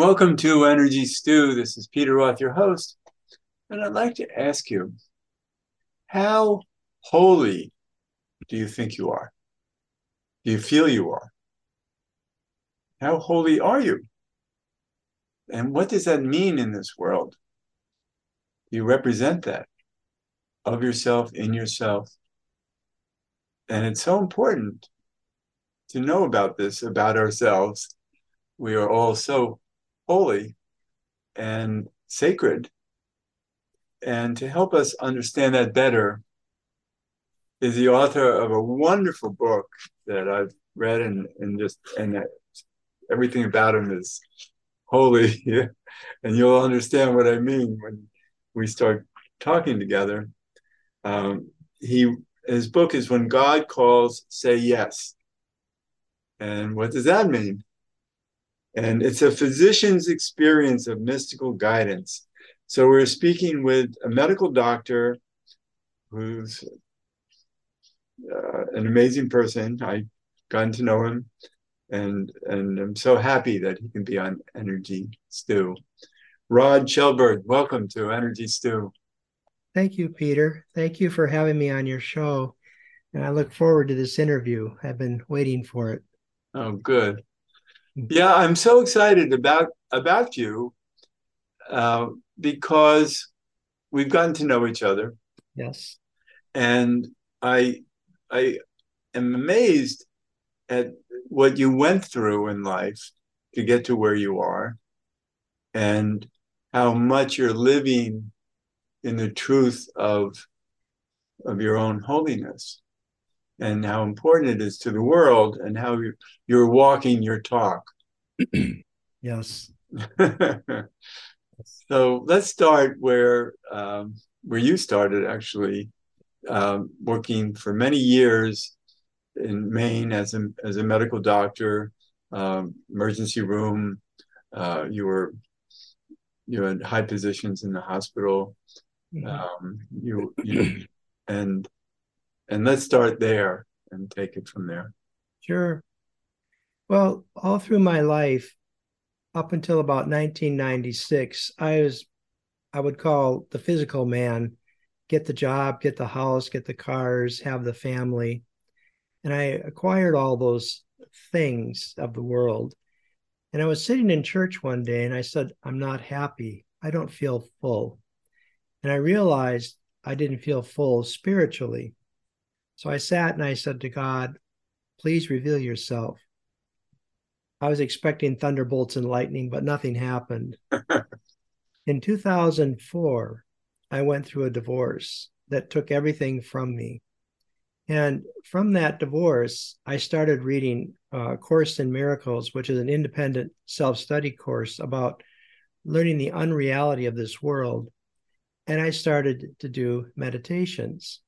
Welcome to Energy Stew. This is Peter Roth, your host. And I'd like to ask you, how holy do you think you are? Do you feel you are? How holy are you? And what does that mean in this world? You represent that of yourself, in yourself. And it's so important to know about this, about ourselves. We are all so holy and sacred. And to help us understand that better is the author of a wonderful book that I've read and, and just and everything about him is holy. and you'll understand what I mean when we start talking together. Um, he his book is When God Calls, Say Yes. And what does that mean? And it's a physician's experience of mystical guidance. So we're speaking with a medical doctor who's uh, an amazing person. I gotten to know him, and and I'm so happy that he can be on Energy Stew. Rod Chelberg, welcome to Energy Stew. Thank you, Peter. Thank you for having me on your show. And I look forward to this interview. I've been waiting for it. Oh, good. Yeah, I'm so excited about about you uh, because we've gotten to know each other. Yes, and I I am amazed at what you went through in life to get to where you are, and how much you're living in the truth of of your own holiness and how important it is to the world and how you're, you're walking your talk. yes. so let's start where um, where you started actually um, working for many years in Maine as a as a medical doctor, um, emergency room. Uh, you were you had high positions in the hospital. Mm-hmm. Um, you, you and and let's start there and take it from there. Sure. Well, all through my life, up until about 1996, I was, I would call the physical man, get the job, get the house, get the cars, have the family. And I acquired all those things of the world. And I was sitting in church one day and I said, I'm not happy. I don't feel full. And I realized I didn't feel full spiritually. So I sat and I said to God, please reveal yourself. I was expecting thunderbolts and lightning, but nothing happened. In 2004, I went through a divorce that took everything from me. And from that divorce, I started reading uh, Course in Miracles, which is an independent self study course about learning the unreality of this world. And I started to do meditations.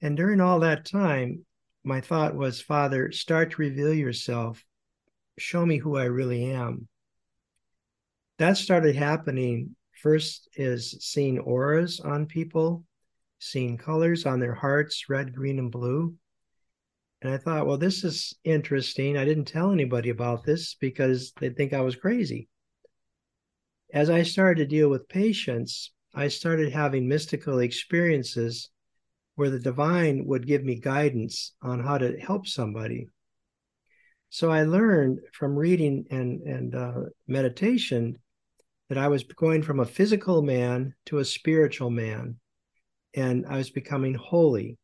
And during all that time, my thought was, Father, start to reveal yourself. Show me who I really am. That started happening. First is seeing auras on people, seeing colors on their hearts, red, green, and blue. And I thought, well, this is interesting. I didn't tell anybody about this because they'd think I was crazy. As I started to deal with patients, I started having mystical experiences where the divine would give me guidance on how to help somebody. So I learned from reading and, and uh, meditation that I was going from a physical man to a spiritual man. And I was becoming holy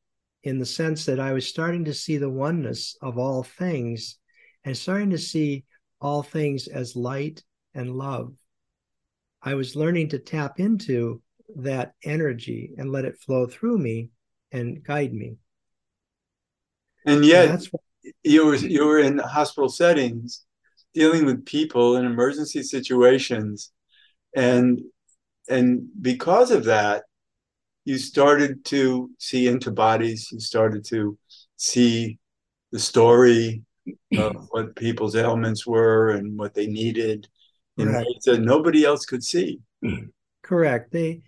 in the sense that I was starting to see the oneness of all things and starting to see all things as light and love. I was learning to tap into that energy and let it flow through me and guide me. And yet, and what, you were you were in hospital settings, dealing with people in emergency situations, and and because of that, you started to see into bodies. You started to see the story of what people's ailments were and what they needed in right. ways that nobody else could see. Correct. They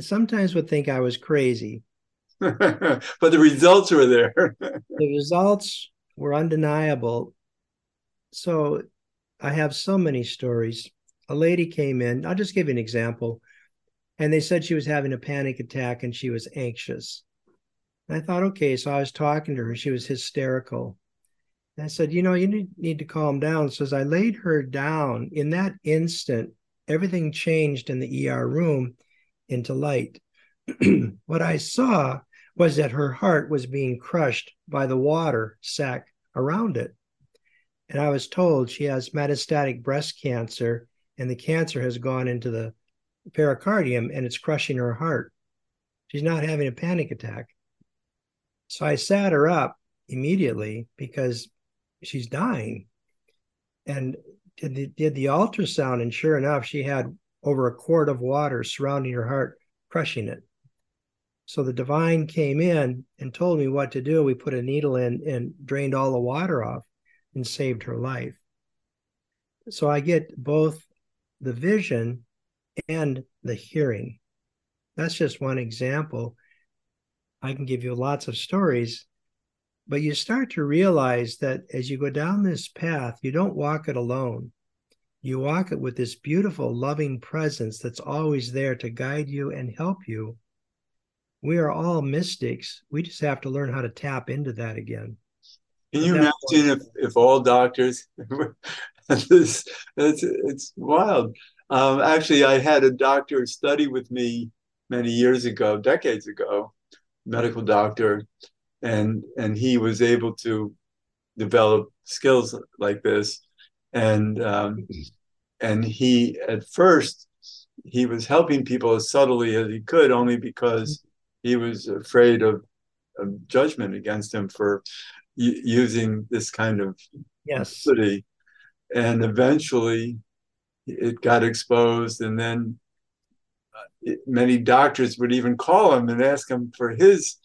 sometimes would think I was crazy. but the results were there. the results were undeniable. So I have so many stories. A lady came in, I'll just give you an example. And they said she was having a panic attack and she was anxious. And I thought, okay. So I was talking to her. She was hysterical. And I said, you know, you need, need to calm down. So as I laid her down, in that instant, everything changed in the ER room into light. what I saw was that her heart was being crushed by the water sac around it. And I was told she has metastatic breast cancer, and the cancer has gone into the pericardium and it's crushing her heart. She's not having a panic attack. So I sat her up immediately because she's dying and did the, did the ultrasound. And sure enough, she had over a quart of water surrounding her heart, crushing it. So the divine came in and told me what to do. We put a needle in and drained all the water off and saved her life. So I get both the vision and the hearing. That's just one example. I can give you lots of stories, but you start to realize that as you go down this path, you don't walk it alone. You walk it with this beautiful, loving presence that's always there to guide you and help you we are all mystics. We just have to learn how to tap into that again. Can you imagine if, if all doctors, it's, it's, it's wild. Um, actually, I had a doctor study with me many years ago, decades ago, medical doctor, and and he was able to develop skills like this, and um, and he at first he was helping people as subtly as he could, only because he was afraid of, of judgment against him for using this kind of yes. Ability. And eventually it got exposed. And then uh, it, many doctors would even call him and ask him for his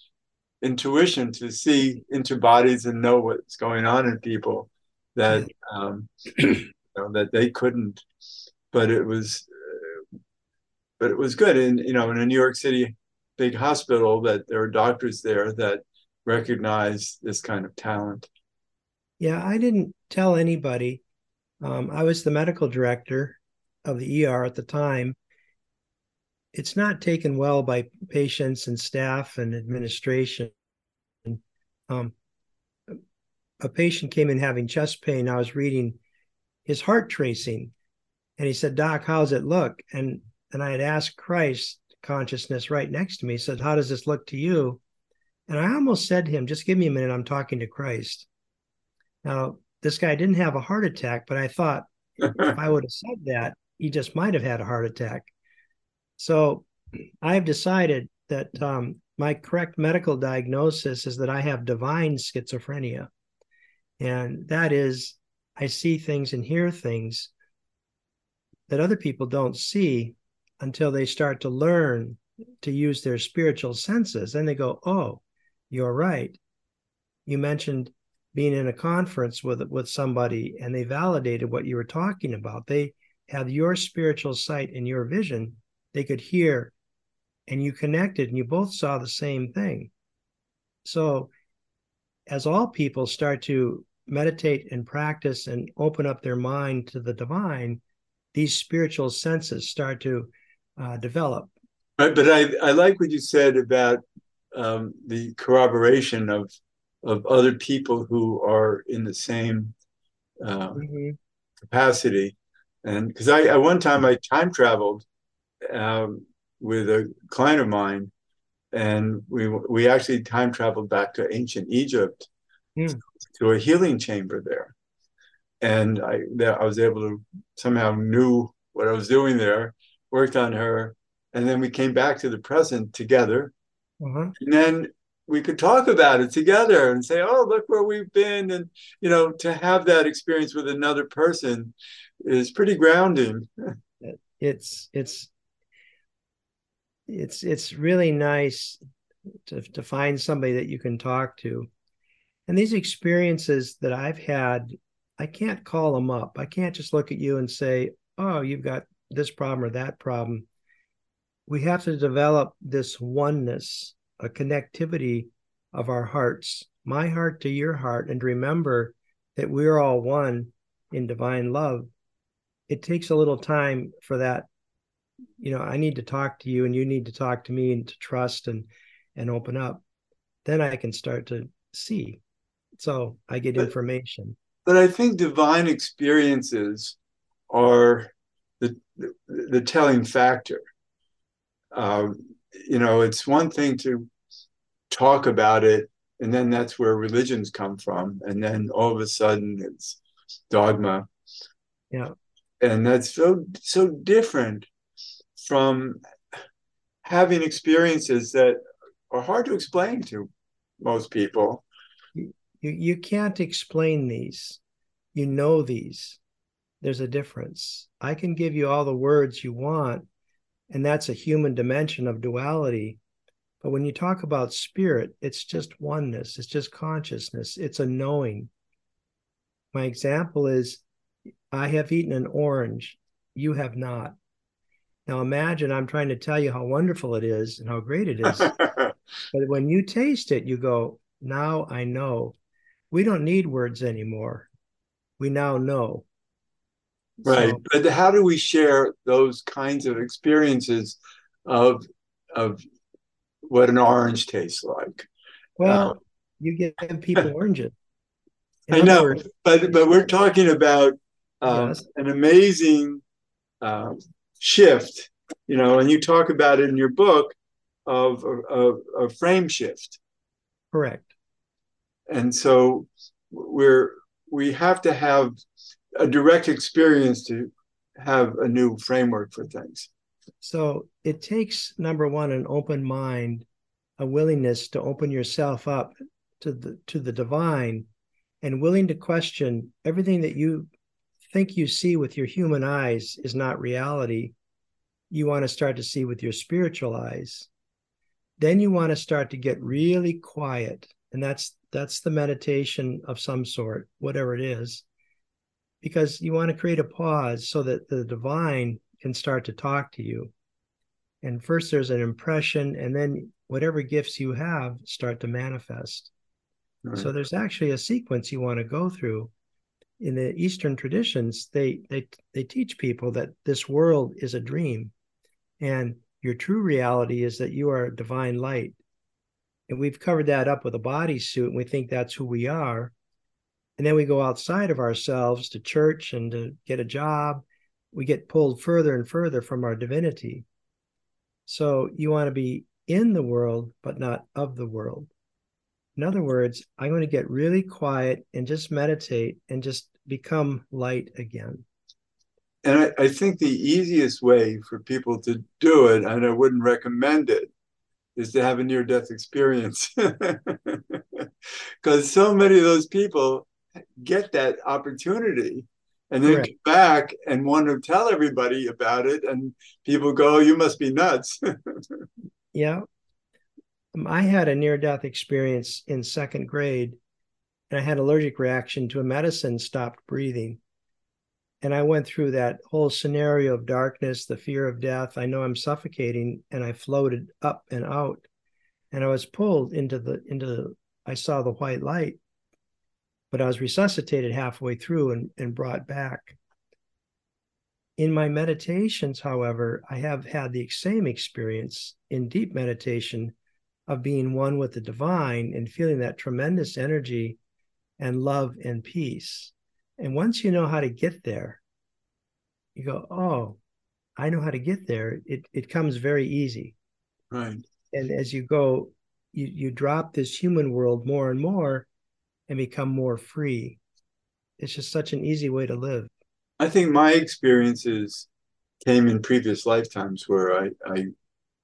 intuition to see into bodies and know what's going on in people that um, you know, that they couldn't. But it was, uh, but it was good. And you know, in a New York City big hospital that there are doctors there that recognize this kind of talent. Yeah, I didn't tell anybody. Um, I was the medical director of the ER at the time. It's not taken well by patients and staff and administration. Um, a patient came in having chest pain. I was reading his heart tracing, and he said, "Doc, how's it look?" And and I had asked Christ, consciousness right next to me said, How does this look to you? And I almost said to him, Just give me a minute. I'm talking to Christ. Now, this guy didn't have a heart attack, but I thought if I would have said that, he just might have had a heart attack. So I've decided that um, my correct medical diagnosis is that I have divine schizophrenia. And that is, I see things and hear things that other people don't see until they start to learn to use their spiritual senses. Then they go, oh, you're right. You mentioned being in a conference with with somebody and they validated what you were talking about. They had your spiritual sight and your vision. They could hear and you connected and you both saw the same thing. So as all people start to meditate and practice and open up their mind to the divine, these spiritual senses start to uh, develop. Right, but I, I like what you said about um, the corroboration of of other people who are in the same uh, mm-hmm. capacity, and because I at one time I time traveled um, with a client of mine, and we we actually time traveled back to ancient Egypt mm. To a healing chamber there, and I I was able to somehow knew what I was doing there worked on her, and then we came back to the present together. Uh-huh. And then we could talk about it together and say, "Oh, look where we've been," and you know, to have that experience with another person is pretty grounding. It's it's it's it's really nice to to find somebody that you can talk to. And these experiences that I've had, I can't call them up. I can't just look at you and say, "Oh, you've got this problem or that problem. We have to develop this oneness, a connectivity of our hearts, my heart to your heart, and remember that we're all one. in divine love, it takes a little time for that. You know, I need to talk to you and you need to talk to me and to trust and and open up. Then I can start to see. So I get but, information. But I think divine experiences are the the, the telling factor. Um, you know, it's one thing to talk about it, and then that's where religions come from, and then all of a sudden it's dogma. Yeah, and that's so so different from having experiences that are hard to explain to most people. You, you can't explain these. You know these. There's a difference. I can give you all the words you want, and that's a human dimension of duality. But when you talk about spirit, it's just oneness, it's just consciousness, it's a knowing. My example is I have eaten an orange, you have not. Now imagine I'm trying to tell you how wonderful it is and how great it is. but when you taste it, you go, now I know. We don't need words anymore. We now know. Right. So, but how do we share those kinds of experiences of of what an orange tastes like? Well, uh, you give them people oranges. In I know, words, but but we're talking about um, yes. an amazing uh, shift, you know, and you talk about it in your book of a frame shift. Correct. And so we're we have to have a direct experience to have a new framework for things. So it takes number one an open mind, a willingness to open yourself up to the to the divine, and willing to question everything that you think you see with your human eyes is not reality. You want to start to see with your spiritual eyes. Then you want to start to get really quiet, and that's that's the meditation of some sort, whatever it is because you want to create a pause so that the divine can start to talk to you. And first there's an impression, and then whatever gifts you have start to manifest. Right. So there's actually a sequence you want to go through. In the Eastern traditions, they they they teach people that this world is a dream, and your true reality is that you are divine light. And we've covered that up with a bodysuit, and we think that's who we are. And then we go outside of ourselves to church and to get a job. We get pulled further and further from our divinity. So you want to be in the world, but not of the world. In other words, I'm going to get really quiet and just meditate and just become light again. And I, I think the easiest way for people to do it, and I wouldn't recommend it, is to have a near death experience. Because so many of those people get that opportunity and then come back and want to tell everybody about it and people go you must be nuts. Yeah. Um, i had a near death experience in second grade and i had allergic reaction to a medicine stopped breathing and i went through that whole scenario of darkness the fear of death i know i'm suffocating and i floated up and out and i was pulled into the into the, i saw the white light but I was resuscitated halfway through and, and brought back. In my meditations, however, I have had the same experience in deep meditation of being one with the divine and feeling that tremendous energy and love and peace. And once you know how to get there, you go, oh, I know how to get there. It it comes very easy. Right. And as you go, you, you drop this human world more and more, and become more free. It's just such an easy way to live. I think my experiences came in previous lifetimes where I, I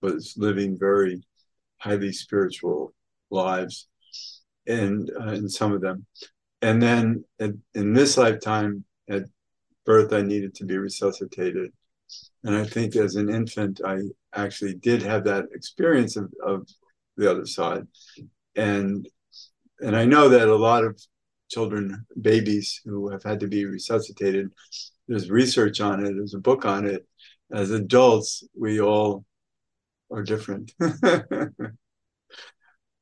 was living very highly spiritual lives and uh, in some of them. And then in, in this lifetime, at birth, I needed to be resuscitated. And I think as an infant, I actually did have that experience of, of the other side. And and I know that a lot of children, babies who have had to be resuscitated, there's research on it, there's a book on it. As adults, we all are different.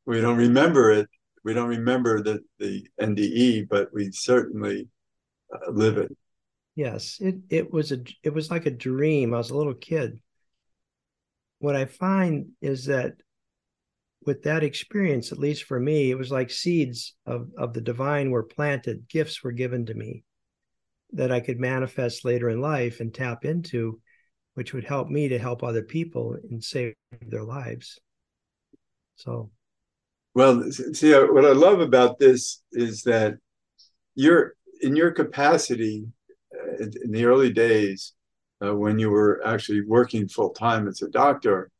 we don't remember it. We don't remember the, the NDE, but we certainly uh, live it. Yes, it it was a it was like a dream. I was a little kid. What I find is that with that experience, at least for me, it was like seeds of of the divine were planted, gifts were given to me that I could manifest later in life and tap into, which would help me to help other people and save their lives. So, well, see, uh, what I love about this is that you're in your capacity uh, in the early days uh, when you were actually working full time as a doctor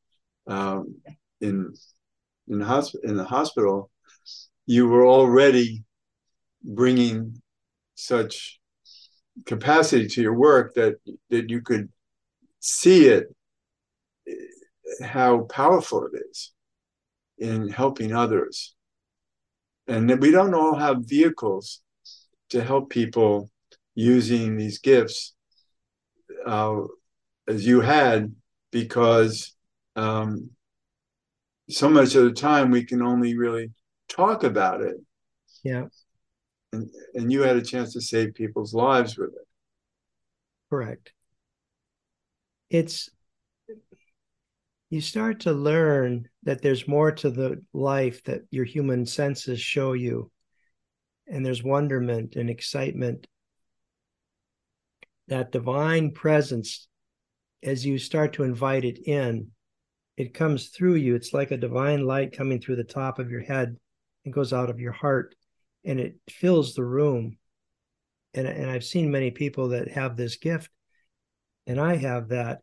um, in in hospital in the hospital, you were already bringing such capacity to your work that that you could see it how powerful it is in helping others and we don't all have vehicles to help people using these gifts uh, as you had because um, so much of the time we can only really talk about it yeah and, and you had a chance to save people's lives with it. Correct. It's you start to learn that there's more to the life that your human senses show you. And there's wonderment and excitement. That divine presence, as you start to invite it in, it comes through you. It's like a divine light coming through the top of your head and goes out of your heart and it fills the room. And, and I've seen many people that have this gift, and I have that,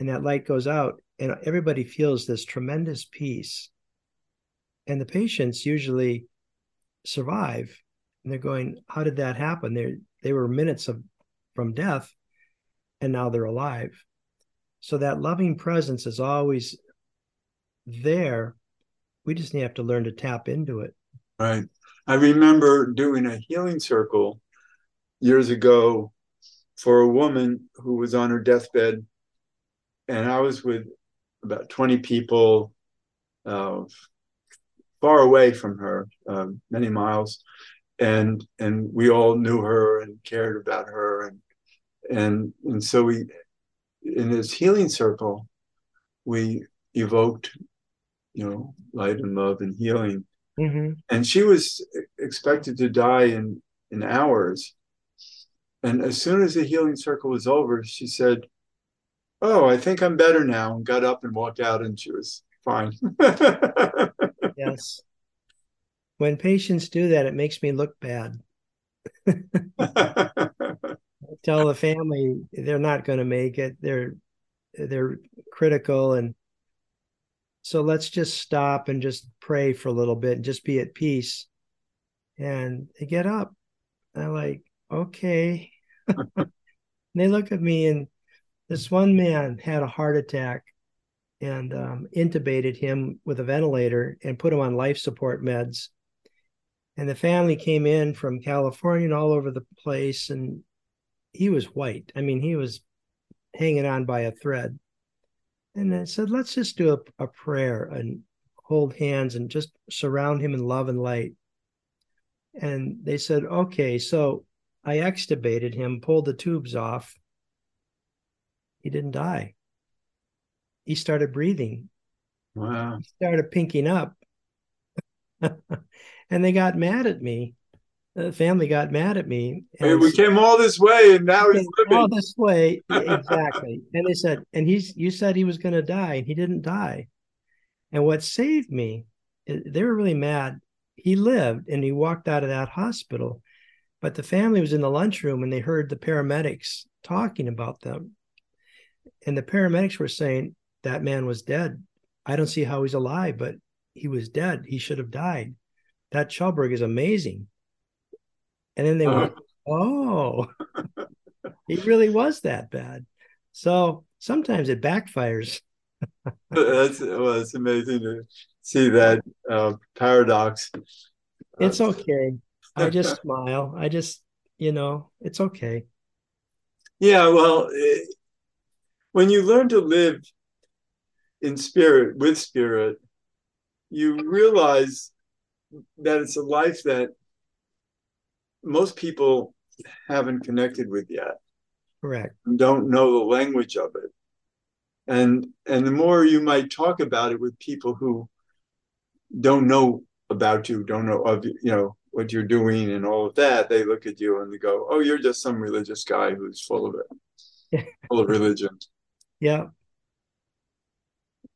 and that light goes out, and everybody feels this tremendous peace. And the patients usually survive, and they're going, "How did that happen?" They they were minutes of from death, and now they're alive. So that loving presence is always there. We just have to learn to tap into it. Right. I remember doing a healing circle years ago for a woman who was on her deathbed, and I was with about 20 people uh, far away from her, uh, many miles, and and we all knew her and cared about her, and and and so we, in this healing circle, we evoked, you know, light and love and healing Mm-hmm. And she was expected to die in, in hours. And as soon as the healing circle was over, she said, Oh, I think I'm better now, and got up and walked out, and she was fine. yes. When patients do that, it makes me look bad. tell the family they're not going to make it. They're they're critical and so let's just stop and just pray for a little bit and just be at peace. And they get up. I'm like, okay. they look at me, and this one man had a heart attack and um, intubated him with a ventilator and put him on life support meds. And the family came in from California and all over the place, and he was white. I mean, he was hanging on by a thread. And I said, let's just do a, a prayer and hold hands and just surround him in love and light. And they said, okay. So I extubated him, pulled the tubes off. He didn't die. He started breathing. Wow. He started pinking up. and they got mad at me the family got mad at me. And we came all this way, and now he's living all this way exactly. and they said, and he's you said he was going to die, and he didn't die. And what saved me, they were really mad. He lived, and he walked out of that hospital. But the family was in the lunchroom, and they heard the paramedics talking about them. And the paramedics were saying that man was dead. I don't see how he's alive, but he was dead. He should have died. That Chelberg is amazing. And then they uh-huh. went, oh, he really was that bad. So sometimes it backfires. that's well, it's amazing to see that uh, paradox. It's okay. I just smile. I just, you know, it's okay. Yeah, well, it, when you learn to live in spirit with spirit, you realize that it's a life that most people haven't connected with yet. Correct. Don't know the language of it. And and the more you might talk about it with people who don't know about you, don't know of you you know what you're doing and all of that, they look at you and they go, "Oh, you're just some religious guy who's full of it, full of religion." Yeah.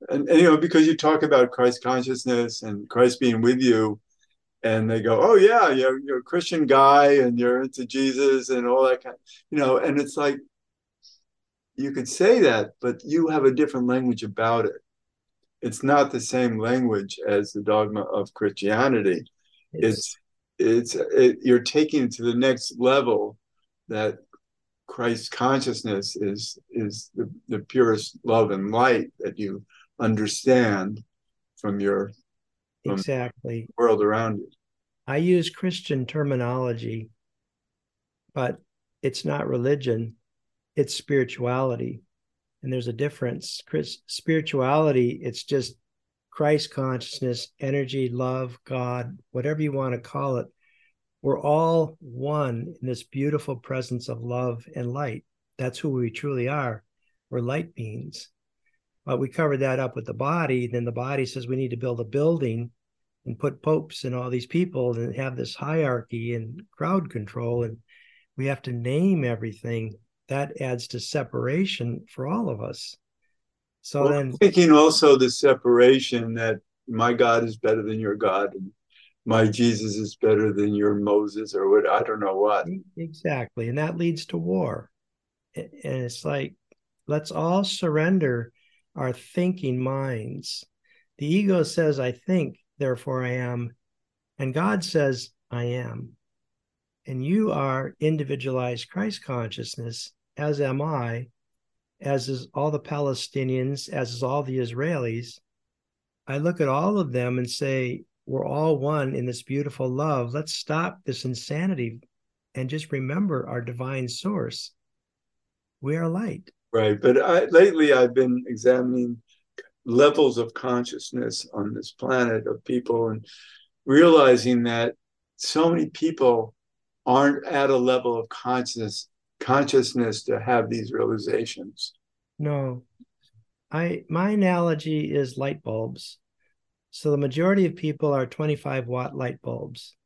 And, and, you know, because you talk about Christ consciousness and Christ being with you, and they go, "Oh yeah, you're you're a Christian guy and you're into Jesus and all that kind," you know, and it's like you could say that, but you have a different language about it. It's not the same language as the dogma of Christianity. It's it's, it's it, you're taking it to the next level that Christ consciousness is is the, the purest love and light that you understand from your from exactly world around you. I use Christian terminology, but it's not religion, it's spirituality. And there's a difference. Chris, spirituality, it's just Christ consciousness, energy, love, God, whatever you want to call it. We're all one in this beautiful presence of love and light. That's who we truly are. We're light beings. But we covered that up with the body. Then the body says we need to build a building and put popes and all these people and have this hierarchy and crowd control. And we have to name everything. That adds to separation for all of us. So well, then thinking also the separation that my God is better than your God and my Jesus is better than your Moses or what I don't know what. Exactly. And that leads to war. And it's like, let's all surrender our thinking minds. The ego says, I think, therefore I am. And God says, I am. And you are individualized Christ consciousness, as am I, as is all the Palestinians, as is all the Israelis. I look at all of them and say, we're all one in this beautiful love. Let's stop this insanity and just remember our divine source. We are light. Right. But I, lately I've been examining levels of consciousness on this planet of people and realizing that so many people aren't at a level of consciousness consciousness to have these realizations no i my analogy is light bulbs so the majority of people are 25 watt light bulbs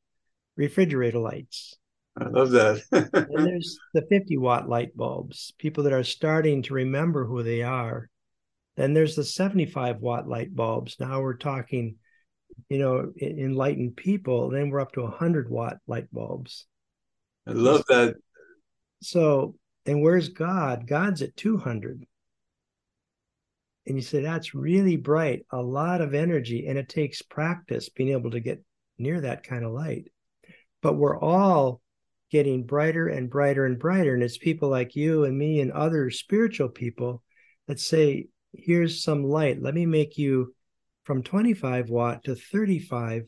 refrigerator lights i love that and there's the 50 watt light bulbs people that are starting to remember who they are then there's the 75 watt light bulbs. Now we're talking, you know, enlightened people. Then we're up to 100 watt light bulbs. I love that. So, and where's God? God's at 200. And you say, that's really bright, a lot of energy, and it takes practice being able to get near that kind of light. But we're all getting brighter and brighter and brighter. And it's people like you and me and other spiritual people that say, here's some light. Let me make you from 25 watt to 35.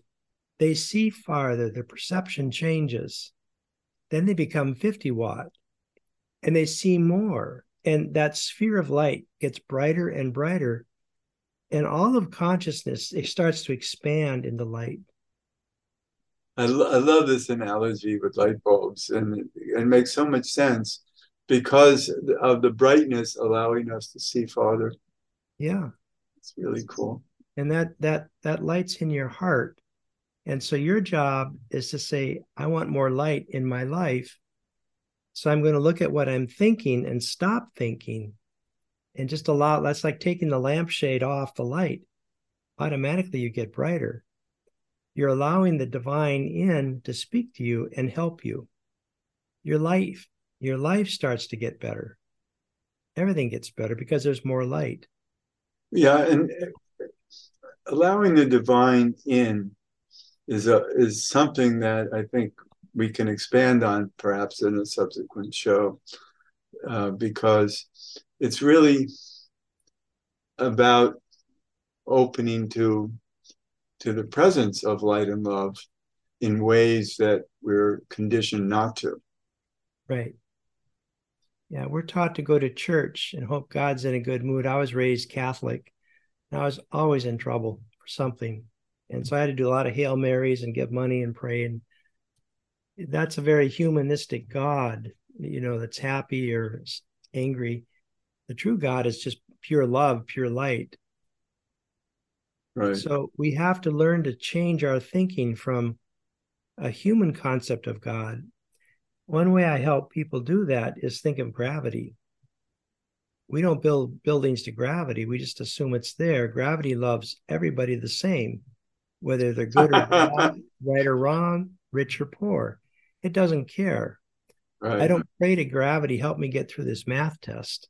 They see farther, their perception changes. Then they become 50 watt and they see more. And that sphere of light gets brighter and brighter. And all of consciousness it starts to expand into light. I, lo- I love this analogy with light bulbs, and it, it makes so much sense because of the brightness allowing us to see farther. Yeah. It's really cool. And that that that light's in your heart. And so your job is to say, I want more light in my life. So I'm going to look at what I'm thinking and stop thinking and just allow that's like taking the lampshade off the light. Automatically you get brighter. You're allowing the divine in to speak to you and help you. Your life, your life starts to get better. Everything gets better because there's more light. Yeah, and allowing the divine in is a is something that I think we can expand on perhaps in a subsequent show uh, because it's really about opening to to the presence of light and love in ways that we're conditioned not to. Right. Yeah, we're taught to go to church and hope God's in a good mood. I was raised Catholic. And I was always in trouble for something. And so I had to do a lot of Hail Marys and give money and pray. And that's a very humanistic God, you know, that's happy or angry. The true God is just pure love, pure light. Right. So we have to learn to change our thinking from a human concept of God. One way I help people do that is think of gravity. We don't build buildings to gravity, we just assume it's there. Gravity loves everybody the same, whether they're good or bad, right or wrong, rich or poor. It doesn't care. Right. I don't pray to gravity, help me get through this math test.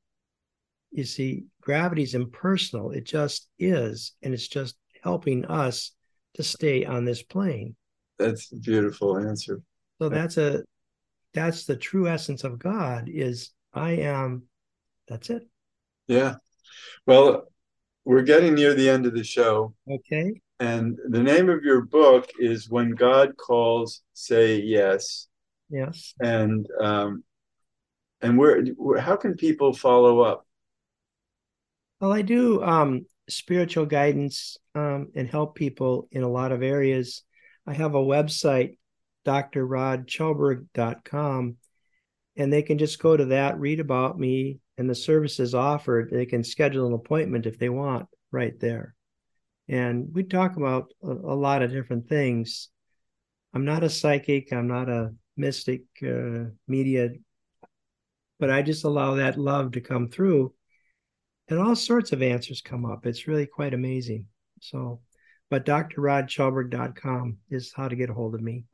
You see, gravity is impersonal. It just is. And it's just helping us to stay on this plane. That's a beautiful answer. So that's a that's the true essence of God is I am that's it. Yeah. Well, we're getting near the end of the show. Okay. And the name of your book is When God Calls, Say Yes. Yes. And um, and where, where how can people follow up? Well, I do um, spiritual guidance um, and help people in a lot of areas. I have a website, drrodchelberg.com, and they can just go to that, read about me and the services offered. They can schedule an appointment if they want right there and we talk about a, a, lot of different things. I'm not a psychic, I'm not a mystic uh, media, but I just allow that love to come through, and all sorts of answers come up. It's really quite amazing. So, but drrodchelberg.com is how to get a hold of me.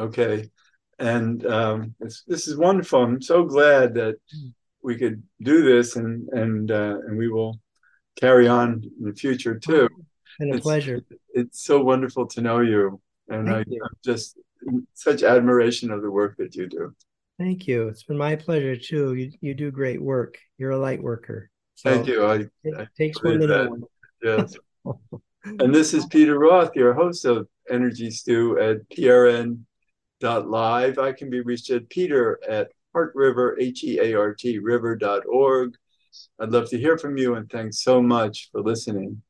Okay. And um, this is wonderful. I'm so glad that we could do this, and and uh, and we will carry on in the future too been a it's, pleasure. It's so wonderful to know you. And I, you. just such admiration of the work that you do. Thank you. It's been my pleasure too. You you do great work. You're a light worker. So Thank you. I, it takes one to know one. Yes. and this is Peter Roth, your host of Energy Stew at prn.live. I can be reached at peter at heart river, H-E-A-R-T, river.org. I'd love to hear from you and thanks so much for listening.